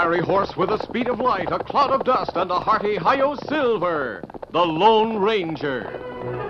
Fiery horse with the speed of light, a cloud of dust, and a hearty Hi-Yo Silver, the Lone Ranger.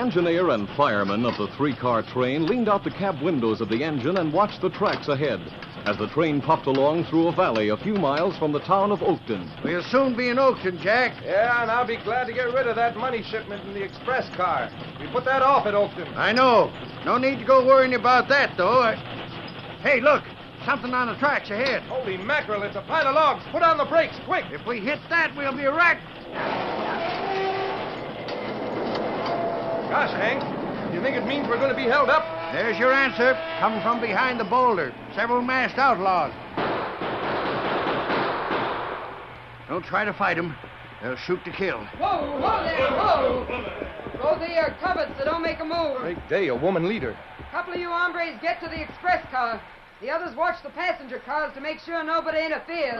Engineer and fireman of the three car train leaned out the cab windows of the engine and watched the tracks ahead as the train puffed along through a valley a few miles from the town of Oakton. We'll soon be in Oakton, Jack. Yeah, and I'll be glad to get rid of that money shipment in the express car. We put that off at Oakton. I know. No need to go worrying about that, though. I- Hey, look. Something on the tracks ahead. Holy mackerel, it's a pile of logs. Put on the brakes, quick. If we hit that, we'll be wrecked. Gosh, Hank, you think it means we're going to be held up? There's your answer. Coming from behind the boulder. Several masked outlaws. Don't try to fight them. They'll shoot to kill. Whoa, whoa there, whoa! Those are your covets, so don't make a move. Great day, a woman leader. A couple of you hombres get to the express car. The others watch the passenger cars to make sure nobody interferes.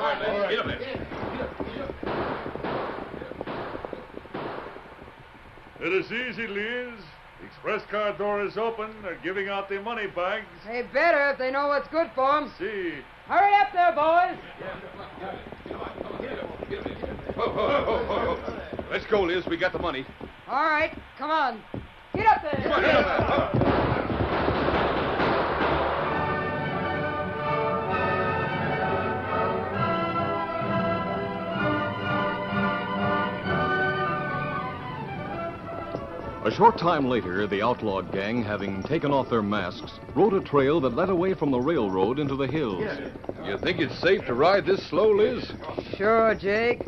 It is easy, Liz. The express car door is open. They're giving out the money bags. They better if they know what's good for 'em. See. Hurry up there, boys. Let's go, Liz. We got the money. All right, come on. Get up there. A short time later, the outlawed gang, having taken off their masks, rode a trail that led away from the railroad into the hills. You think it's safe to ride this slow, Liz? Sure, Jake.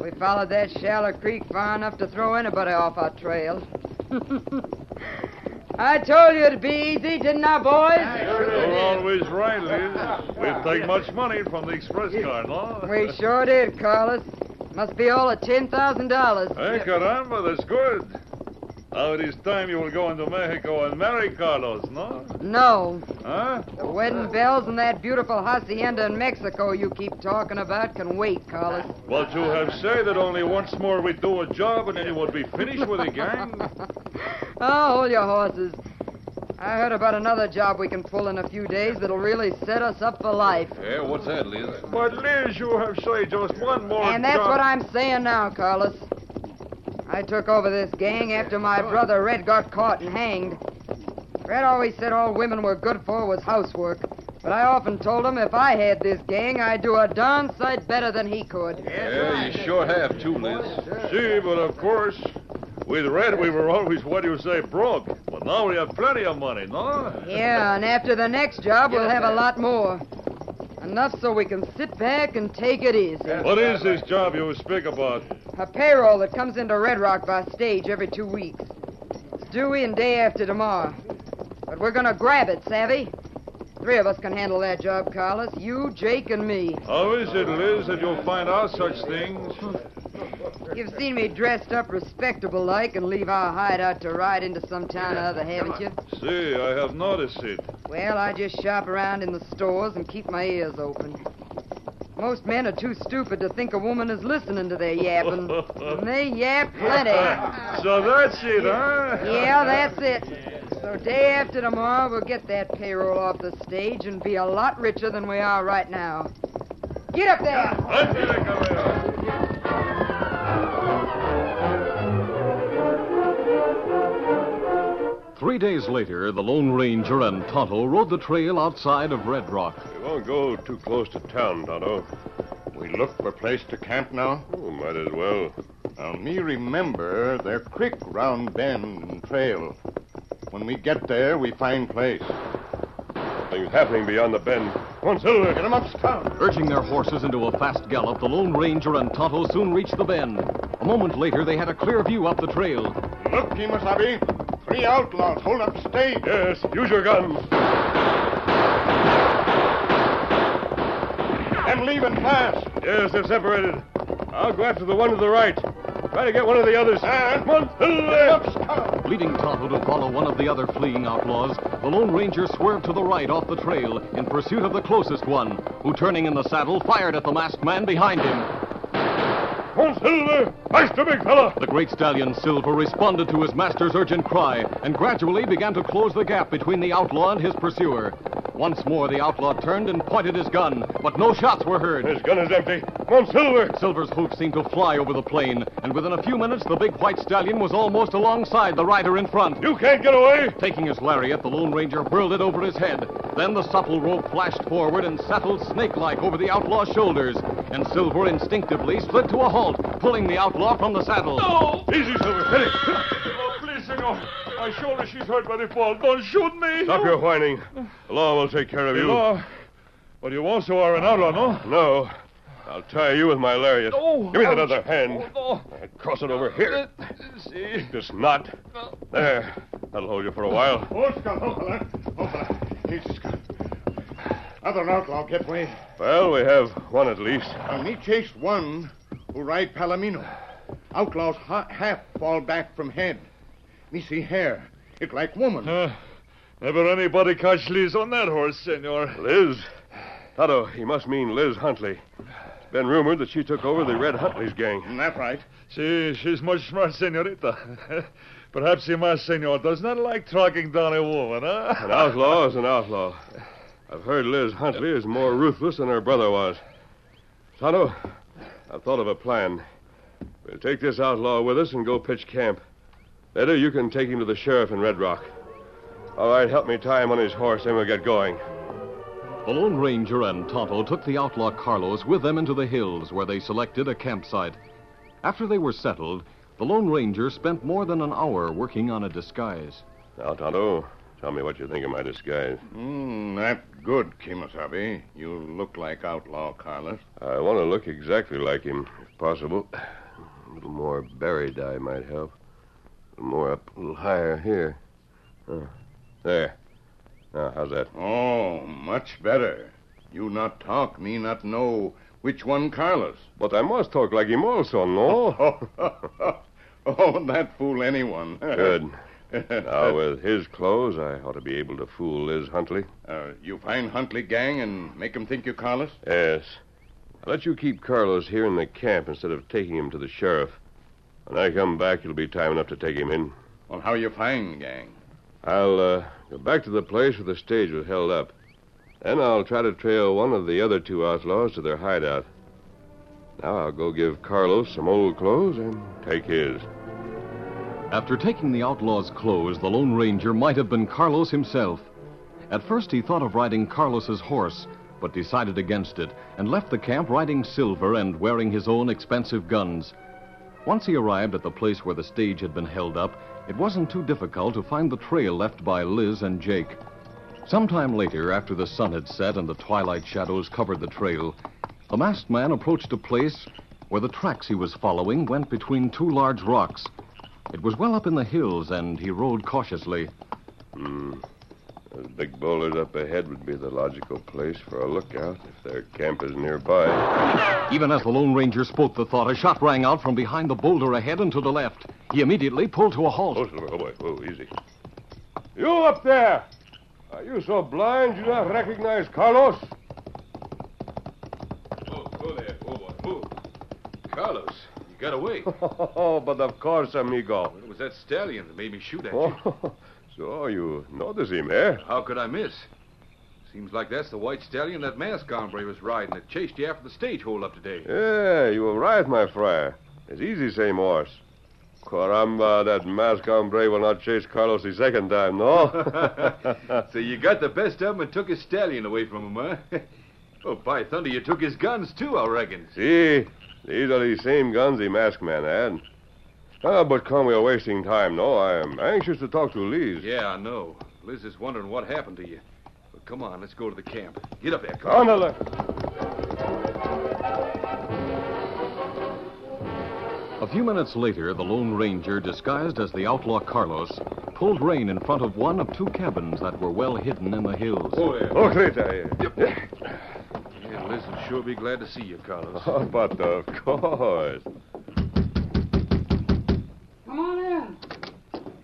We followed that shallow creek far enough to throw anybody off our trail. I told you it'd be easy, didn't I, boys? You're always right, Liz. We've take much money from the express car, no? We sure did, Carlos. Must be all of ten thousand dollars. Hey, caramba, that's good. Now it is time you will go into Mexico and marry Carlos, no? No. Huh? The wedding bells and that beautiful hacienda in Mexico you keep talking about can wait, Carlos. But you have said that only once more we do a job and then you will be finished with the gang. Oh, hold your horses. I heard about another job we can pull in a few days that'll really set us up for life. Yeah, what's that, Liz? But Liz, you have said just one more And that's job. what I'm saying now, Carlos. I took over this gang after my brother Red got caught and hanged. Red always said all women were good for was housework. But I often told him if I had this gang, I'd do a darn sight better than he could. Yeah, you sure have too, Liz. See, but of course, with Red, we were always, what do you say, broke. But now we have plenty of money, no? Yeah, and after the next job, we'll have a lot more. Enough so we can sit back and take it easy. What is this job you speak about? A payroll that comes into Red Rock by stage every two weeks. It's due in day after tomorrow. But we're gonna grab it, savvy? Three of us can handle that job, Carlos. You, Jake, and me. How is it, Liz, that you'll find out such things? You've seen me dressed up respectable like and leave our hideout to ride into some town or other, haven't you? See, I have noticed it. Well, I just shop around in the stores and keep my ears open. Most men are too stupid to think a woman is listening to their yapping. and they yap plenty. So that's it, huh? Yeah, that's it. So day after tomorrow, we'll get that payroll off the stage and be a lot richer than we are right now. Get up there! Three days later, the Lone Ranger and Tonto rode the trail outside of Red Rock. We won't go too close to town, Tonto. We look for a place to camp now. Oh, might as well. Now, me remember there creek round bend and trail. When we get there, we find place. Things happening beyond the bend. Come on, Silver. Get 'em up, Scout. Urging their horses into a fast gallop, the Lone Ranger and Tonto soon reached the bend. A moment later, they had a clear view up the trail. Look, Kemosabe. Three outlaws hold up stage. Yes, use your guns. And leaving fast. Yes, they're separated. I'll go after the one to the right. Try to get one of the others. Ah. Come on, Up, Silver. Scout. Leading Tonto to follow one of the other fleeing outlaws, the Lone Ranger swerved to the right off the trail in pursuit of the closest one, who, turning in the saddle, fired at the masked man behind him. On, Silver. Faster, big fella. The great stallion Silver responded to his master's urgent cry and gradually began to close the gap between the outlaw and his pursuer. Once more, the outlaw turned and pointed his gun, but no shots were heard. His gun is empty. Come on, Silver. Silver's hoofs seemed to fly over the plain, and within a few minutes, the big white stallion was almost alongside the rider in front. You can't get away. Taking his lariat, the Lone Ranger whirled it over his head. Then the supple rope flashed forward and settled snake-like over the outlaw's shoulders, and Silver instinctively slid to a halt, pulling the outlaw from the saddle. No! Easy, Silver. Steady. Oh, please, senor. My shoulder, she's hurt by the fall. Don't shoot me. Stop your whining. The law will take care of you. Law. But you also are an outlaw, no? No. I'll tie you with my lariat. Oh, Give me that ouch. other hand. Oh, Uh, Cross it over here. See? This knot. There. That'll hold you for a while. Hold, Scout. Hold, fella. Hold, fella. Easy, Scout. Other outlaw get away. Well, we have one at least. Now, me chased one who ride Palomino. Outlaws ha- half fall back from head. Me see hair. It like woman. Uh, never anybody catch Liz on that horse, senor. Liz? Tonto, he must mean Liz Huntley. It's been rumored that she took over the Red Huntley's gang. That right. See, she's much smart, senorita. Perhaps he, my senor, does not like tracking down a woman, huh? An outlaw is an outlaw. I've heard Liz Huntley is more ruthless than her brother was. Tonto, I've thought of a plan. We'll take this outlaw with us and go pitch camp. Later, you can take him to the sheriff in Red Rock. All right, help me tie him on his horse, and we'll get going. The Lone Ranger and Tonto took the outlaw Carlos with them into the hills, where they selected a campsite. After they were settled, the Lone Ranger spent more than an hour working on a disguise. Now, Tonto, tell me what you think of my disguise. Mm, that good, Kemosabe. You look like outlaw Carlos. I want to look exactly like him, if possible. A little more berry dye might help. More up, a little higher here. Uh, there. Now, how's that? Oh, much better. You not talk, me not know which one Carlos. But I must talk like him also, no? Oh, that fool anyone. Good. now, with his clothes, I ought to be able to fool Liz Huntley. Uh, you find Huntley gang and make 'em think you're Carlos? Yes. I'll let you keep Carlos here in the camp instead of taking him to the sheriff. When I come back, it'll be time enough to take him in. Well, how are you find gang? I'll uh, go back to the place where the stage was held up. Then I'll try to trail one of the other two outlaws to their hideout. Now I'll go give Carlos some old clothes and take his. After taking the outlaw's clothes, the Lone Ranger might have been Carlos himself. At first, he thought of riding Carlos's horse, but decided against it and left the camp riding Silver and wearing his own expensive guns. Once he arrived at the place where the stage had been held up, it wasn't too difficult to find the trail left by Liz and Jake. Sometime later, after the sun had set and the twilight shadows covered the trail, the masked man approached a place where the tracks he was following went between two large rocks. It was well up in the hills, and he rode cautiously. Hmm. Those big boulders up ahead would be the logical place for a lookout if their camp is nearby. Even as the Lone Ranger spoke the thought, a shot rang out from behind the boulder ahead and to the left. He immediately pulled to a halt. Oh, Silver, oh boy, oh, easy. You up there! Are you so blind you do not recognize Carlos? Oh, oh there. Oh, boy. Oh. Carlos, you got away. Oh, but of course, amigo. It was that stallion that made me shoot at you. Oh, So you notice him, eh? How could I miss? Seems like that's the white stallion that mask hombre was riding that chased you after the stage hold up today. Yeah, you were right, my friar. It's easy same horse. Caramba, that mask hombre will not chase Carlos the second time, no? so you got the best of him and took his stallion away from him, huh? oh, by thunder, you took his guns too, I reckon. See, these are the same guns the masked man had. Ah, but come, we are wasting time, no? I am anxious to talk to Liz. Yeah, I know. Liz is wondering what happened to you. But come on, let's go to the camp. Get up there, Carl. Ándale. A few minutes later, the Lone Ranger, disguised as the outlaw Carlos, pulled rein in front of one of two cabins that were well hidden in the hills. Oh, there. Oh, Rita. Yeah, Liz will sure be glad to see you, Carlos. Oh, but of course. Come on in.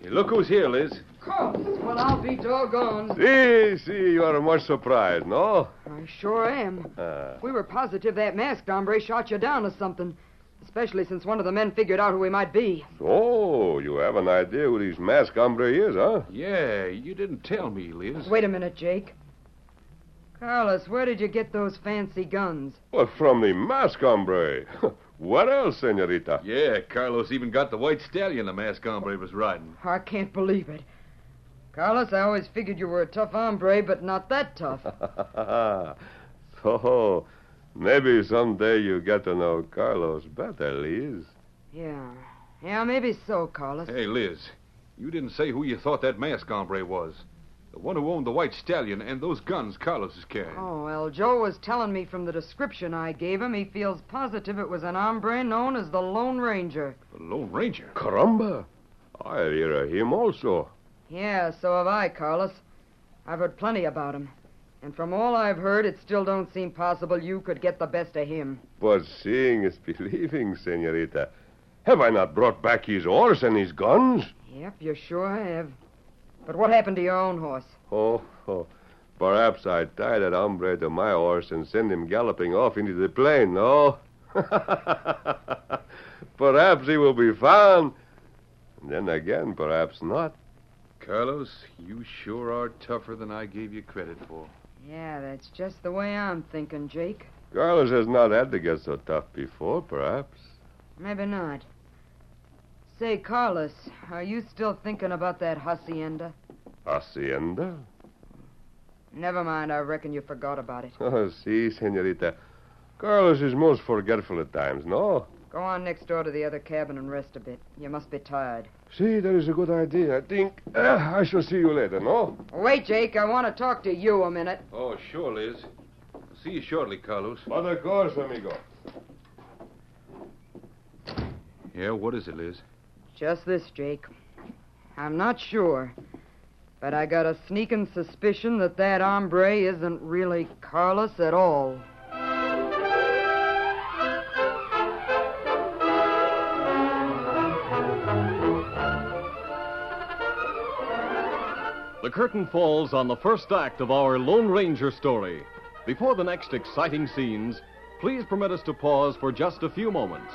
Hey, look who's here, Liz. Carlos. Well, I'll be doggone. See, see, you are much surprised, no? I sure am. Ah. We were positive that masked hombre shot you down or something. Especially since one of the men figured out who he might be. Oh, you have an idea who this masked hombre is, huh? Yeah, you didn't tell me, Liz. Wait a minute, Jake. Carlos, where did you get those fancy guns? Well, from the masked hombre. what else, senorita? Yeah, Carlos even got the white stallion the mask hombre was riding. I can't believe it. Carlos, I always figured you were a tough hombre, but not that tough. so, maybe someday you get to know Carlos better, Liz. Yeah. Yeah, maybe so, Carlos. Hey, Liz, you didn't say who you thought that mask hombre was. The one who owned the white stallion and those guns Carlos is carrying. Oh, well, Joe was telling me from the description I gave him, he feels positive it was an hombre known as the Lone Ranger. The Lone Ranger. Caramba! I hear of him also. Yeah, so have I, Carlos. I've heard plenty about him. And from all I've heard, it still don't seem possible you could get the best of him. But seeing is believing, senorita. Have I not brought back his horse and his guns? Yep, you sure have. But what happened to your own horse? Oh, oh. Perhaps I'd tie that hombre to my horse and send him galloping off into the plain, no? perhaps he will be found. And Then again, perhaps not. Carlos, you sure are tougher than I gave you credit for. Yeah, that's just the way I'm thinking, Jake. Carlos has not had to get so tough before, perhaps. Maybe not. Say, Carlos, are you still thinking about that hacienda? Hacienda? Never mind, I reckon you forgot about it. Oh, si, senorita. Carlos is most forgetful at times, no? Go on next door to the other cabin and rest a bit. You must be tired. See, that is a good idea. I think uh, I shall see you later, no? Wait, Jake, I want to talk to you a minute. Oh, sure, Liz. See you shortly, Carlos. But of course, amigo. Yeah, what is it, Liz? Just this, Jake. I'm not sure, but I got a sneaking suspicion that that hombre isn't really Carlos at all. The curtain falls on the first act of our Lone Ranger story. Before the next exciting scenes, please permit us to pause for just a few moments.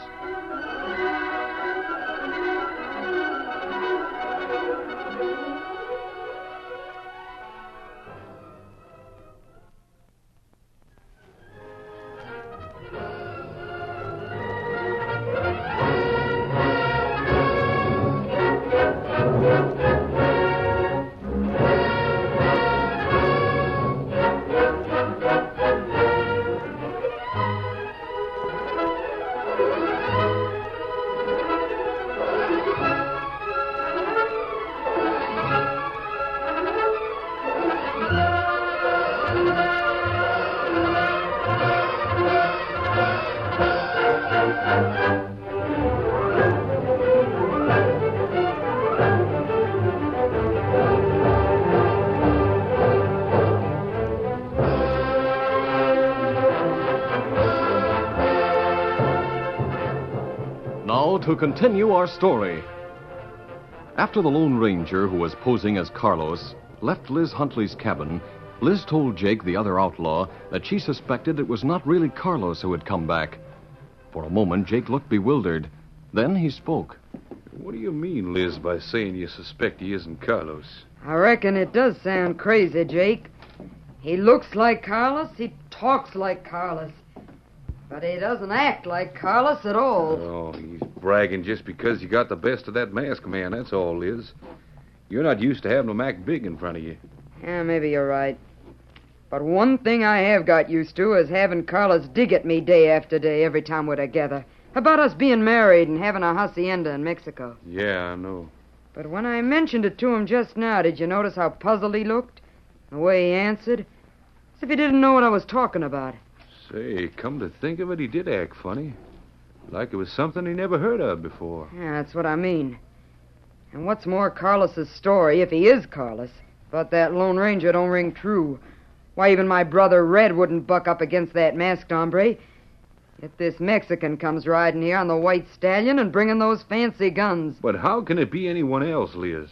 To continue our story. After the Lone Ranger, who was posing as Carlos, left Liz Huntley's cabin, Liz told Jake, the other outlaw, that she suspected it was not really Carlos who had come back. For a moment, Jake looked bewildered. Then he spoke. What do you mean, Liz, by saying you suspect he isn't Carlos? I reckon it does sound crazy, Jake. He looks like Carlos, he talks like Carlos. But he doesn't act like Carlos at all. Oh, he's bragging just because you got the best of that masked man, that's all, Liz. You're not used to having him act big in front of you. Yeah, maybe you're right. But one thing I have got used to is having Carlos dig at me day after day every time we're together. About us being married and having a hacienda in Mexico. Yeah, I know. But when I mentioned it to him just now, did you notice how puzzled he looked? The way he answered? As if he didn't know what I was talking about. Say, come to think of it, he did act funny. Like it was something he never heard of before. Yeah, that's what I mean. And what's more, Carlos's story, if he is Carlos, but that Lone Ranger don't ring true. Why, even my brother Red wouldn't buck up against that masked hombre. Yet this Mexican comes riding here on the white stallion and bringing those fancy guns. But how can it be anyone else, Liz?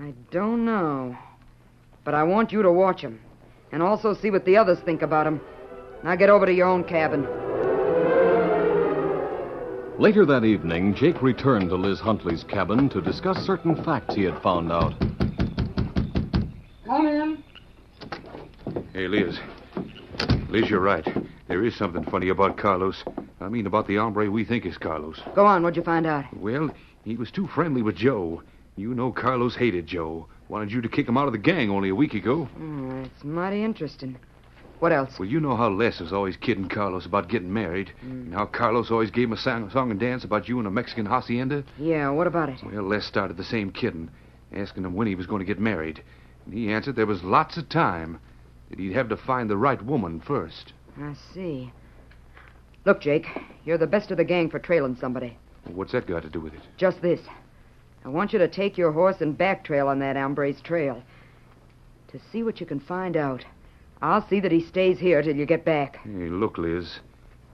I don't know. But I want you to watch him, and also see what the others think about him. Now get over to your own cabin. Later that evening, Jake returned to Liz Huntley's cabin to discuss certain facts he had found out. Come in. Hey, Liz. Liz, you're right. There is something funny about Carlos. I mean, about the hombre we think is Carlos. Go on, what'd you find out? Well, he was too friendly with Joe. You know Carlos hated Joe. Wanted you to kick him out of the gang only a week ago. Hmm, it's mighty interesting. What else? Well, you know how Les was always kidding Carlos about getting married, mm. and how Carlos always gave him a song, song and dance about you and a Mexican hacienda. Yeah, what about it? Well, Les started the same kidding, asking him when he was going to get married. And he answered there was lots of time, that he'd have to find the right woman first. I see. Look, Jake, you're the best of the gang for trailing somebody. What's that got to do with it? Just this. I want you to take your horse and back trail on that hombre's trail. To see what you can find out. I'll see that he stays here till you get back. Hey, look, Liz.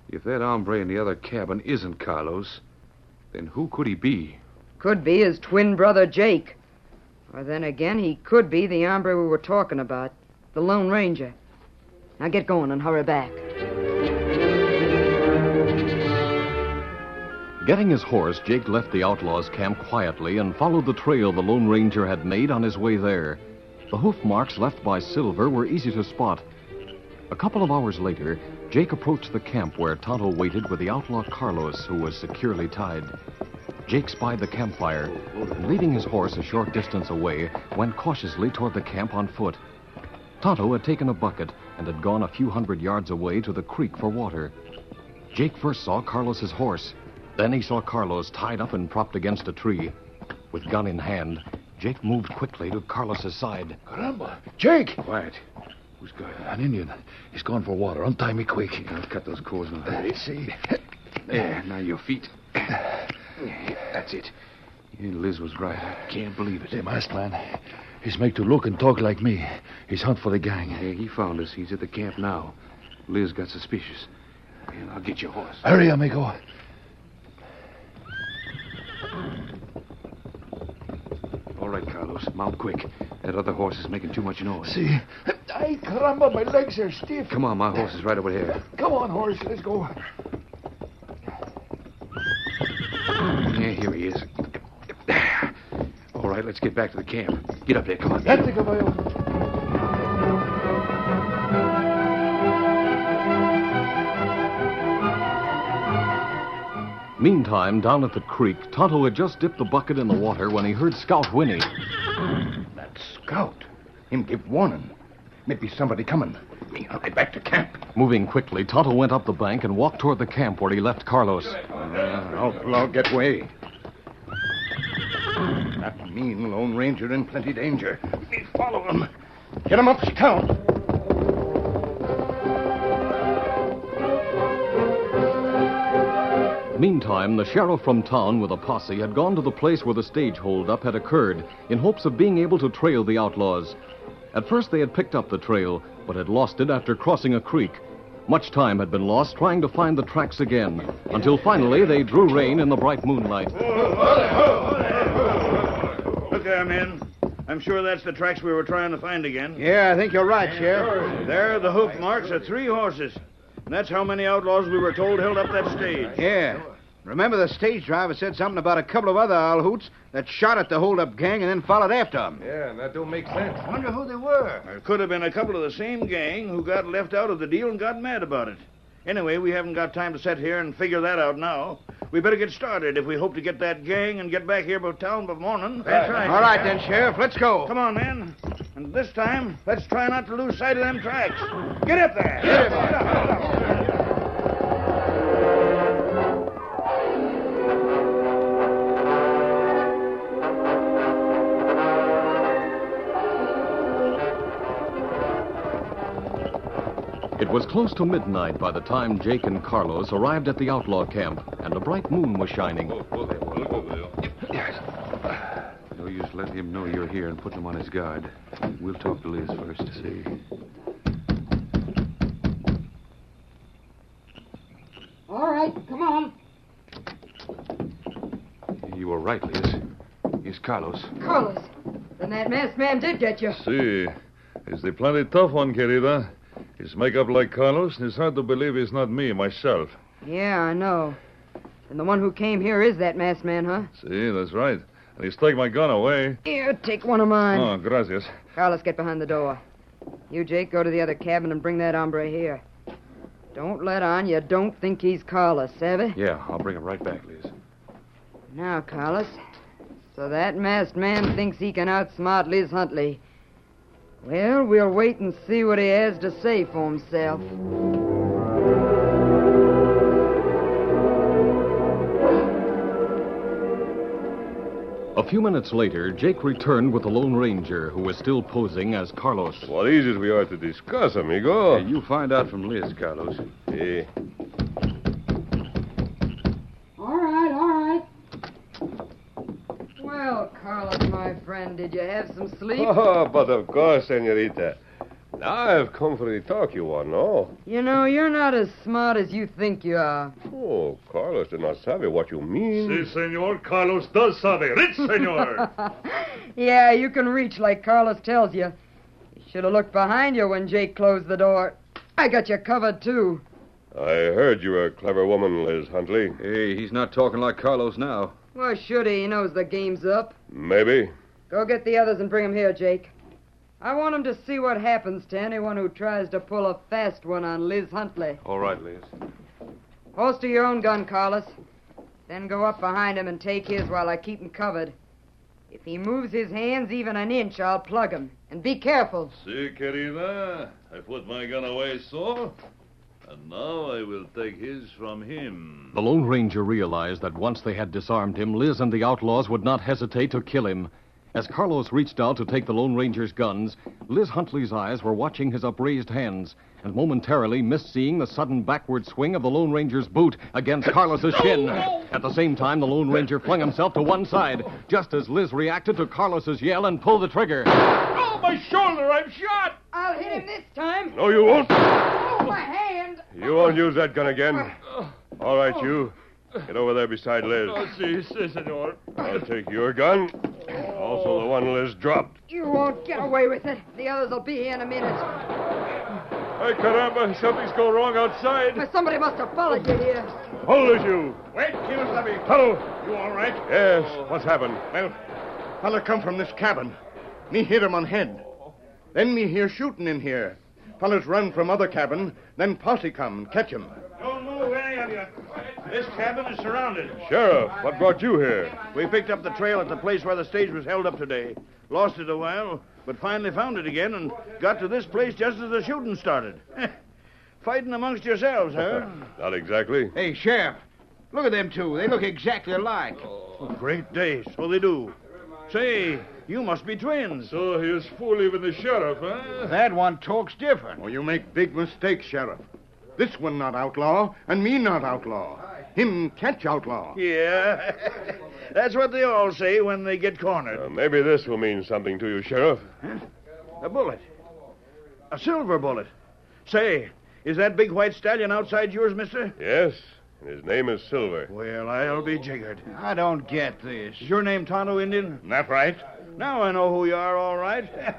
If that hombre in the other cabin isn't Carlos, then who could he be? Could be his twin brother Jake. Or then again, he could be the hombre we were talking about, the Lone Ranger. Now get going and hurry back. Getting his horse, Jake left the outlaws' camp quietly and followed the trail the Lone Ranger had made on his way there. The hoof marks left by Silver were easy to spot. A couple of hours later, Jake approached the camp where Tonto waited with the outlaw Carlos, who was securely tied. Jake spied the campfire and, leading his horse a short distance away, went cautiously toward the camp on foot. Tonto had taken a bucket and had gone a few hundred yards away to the creek for water. Jake first saw Carlos's horse. Then he saw Carlos tied up and propped against a tree. With gun in hand, Jake moved quickly to Carlos's side. Caramba! Jake! Quiet. Who's got An Indian. He's gone for water. Untie me quick. I'll cut those cords now. Let me see. There, now your feet. That's it. Yeah, Liz was right. I can't believe it. The masked man. He's make to look and talk like me. He's hunt for the gang. Yeah, he found us. He's at the camp now. Liz got suspicious. Well, I'll get your horse. Hurry, amigo. Right, Carlos. Mount quick. That other horse is making too much noise. See? Ay, caramba, my legs are stiff. Come on, my horse is right over here. Come on, horse, let's go. Yeah, here he is. All right, let's get back to the camp. Get up there, come on. Date, caballo. Meantime, down at the creek, Tonto had just dipped the bucket in the water when he heard Scout whinny. That scout. Him give warning. Maybe somebody coming. Me hurry back to camp. Moving quickly, Tonto went up the bank and walked toward the camp where he left Carlos. Uh, outlaw get way. That mean Lone Ranger in plenty danger. Me follow him. Get him up, Meantime, the sheriff from town with a posse had gone to the place where the stage holdup had occurred in hopes of being able to trail the outlaws. At first, they had picked up the trail, but had lost it after crossing a creek. Much time had been lost trying to find the tracks again, until finally they drew rein in the bright moonlight. Look there, men. I'm sure that's the tracks we were trying to find again. Yeah, I think you're right, Sheriff. There are the hoof marks of three horses. And that's how many outlaws we were told held up that stage. Yeah. Remember the stage driver said something about a couple of other owl hoots that shot at the holdup gang and then followed after them. Yeah, that don't make sense. Wonder who they were. There could have been a couple of the same gang who got left out of the deal and got mad about it. Anyway, we haven't got time to sit here and figure that out now. We better get started if we hope to get that gang and get back here by town by morning. That's right. All right then, Sheriff. Let's go. Come on, men. And this time, let's try not to lose sight of them tracks. Get up there. Get up, get up, get up. It was close to midnight by the time Jake and Carlos arrived at the outlaw camp, and a bright moon was shining. Oh, oh, yes. No use letting him know you're here and putting him on his guard. We'll talk to Liz first. to See. All right, come on. You were right, Liz. Here's Carlos. Carlos. Then that masked man did get you. See, is the plenty tough one, querida. His makeup like Carlos, and it's hard to believe he's not me, myself. Yeah, I know. And the one who came here is that masked man, huh? See, that's right. He's taken my gun away. Here, take one of mine. Oh, gracias. Carlos, get behind the door. You, Jake, go to the other cabin and bring that hombre here. Don't let on you don't think he's Carlos, savvy? Yeah, I'll bring him right back, Liz. Now, Carlos. So that masked man thinks he can outsmart Liz Huntley. Well, we'll wait and see what he has to say for himself. Few minutes later, Jake returned with the Lone Ranger, who was still posing as Carlos. What is it we are to discuss, amigo? Hey, you find out from Liz, Carlos. Hey. All right, all right. Well, Carlos, my friend, did you have some sleep? Oh, but of course, senorita. Now I've come for the talk you want, no? You know, you're not as smart as you think you are. Oh, Carlos did not sabe what you mean. Si, senor. Carlos does sabe. Rich, senor. yeah, you can reach like Carlos tells you. You should have looked behind you when Jake closed the door. I got you covered, too. I heard you were a clever woman, Liz Huntley. Hey, he's not talking like Carlos now. Well, should he? He knows the game's up. Maybe. Go get the others and bring 'em here, Jake. I want him to see what happens to anyone who tries to pull a fast one on Liz Huntley. All right, Liz. Holster your own gun, Carlos. Then go up behind him and take his while I keep him covered. If he moves his hands even an inch, I'll plug him. And be careful. si, querida. I put my gun away so. And now I will take his from him. The Lone Ranger realized that once they had disarmed him, Liz and the outlaws would not hesitate to kill him. As Carlos reached out to take the Lone Ranger's guns, Liz Huntley's eyes were watching his upraised hands and momentarily missed seeing the sudden backward swing of the Lone Ranger's boot against Carlos's shin. At the same time, the Lone Ranger flung himself to one side, just as Liz reacted to Carlos's yell and pulled the trigger. Oh, my shoulder! I'm shot! I'll hit him this time. No, you won't. Oh, my hand. You won't use that gun again. All right, you. Get over there beside Liz. Oh, si, si, senor. I'll take your gun. Also the one Liz dropped. You won't get away with it. The others will be here in a minute. Hey, caramba, something's gone wrong outside. But somebody must have followed you here. Hold you. Wait, Kemosabe. Hello. You all right? Yes. What's happened? Well, fella come from this cabin. Me hit him on head. Then me hear shooting in here. Fellas run from other cabin, then posse come and catch him. Don't move, any of you. This cabin is surrounded. Sheriff, what brought you here? We picked up the trail at the place where the stage was held up today. Lost it a while, but finally found it again and got to this place just as the shooting started. Fighting amongst yourselves, huh? Not exactly. Hey, Sheriff, look at them two. They look exactly alike. Oh, great day, so they do. Say, you must be twins. So he is fool even the sheriff, huh? That one talks different. Oh, you make big mistake, Sheriff. This one not outlaw, and me not outlaw. Him catch outlaw. Yeah. That's what they all say when they get cornered. Uh, maybe this will mean something to you, Sheriff. A bullet. A silver bullet. Say, is that big white stallion outside yours, mister? Yes, and his name is Silver. Well, I'll be jiggered. I don't get this. Is your name Tonto Indian? That right? Now I know who you are, all right.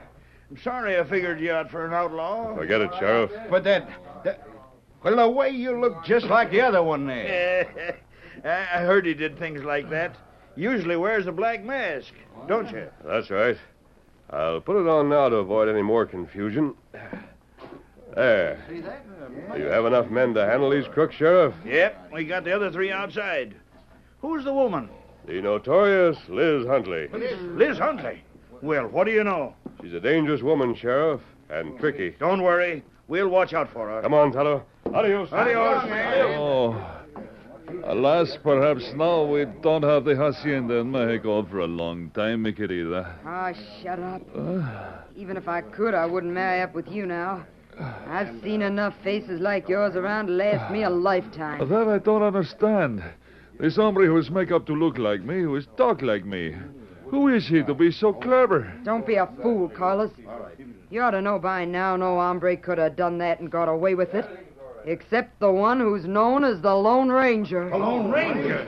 I'm sorry I figured you out for an outlaw. Forget it, Sheriff. But that, that. Well, the way you look just like the other one there. I I heard he did things like that. Usually wears a black mask, don't you? That's right. I'll put it on now to avoid any more confusion. There. Do you have enough men to handle these crooks, Sheriff? Yep, we got the other three outside. Who's the woman? The notorious Liz Huntley. Liz Huntley. Well, what do you know? She's a dangerous woman, Sheriff, and tricky. Don't worry. We'll watch out for her. Come on, Tonto. Adios. Adios. Oh. Alas, perhaps now we don't have the hacienda in Mexico for a long time, mi querida. Ah, shut up. Even if I could, I wouldn't marry up with you now. I've seen enough faces like yours around to last me a lifetime. That I don't understand. This hombre who is make up to look like me, who is talk like me. Who is he to be so clever? Don't be a fool, Carlos. You ought to know by now no hombre could have done that and got away with it. Except the one who's known as the Lone Ranger. The Lone Ranger.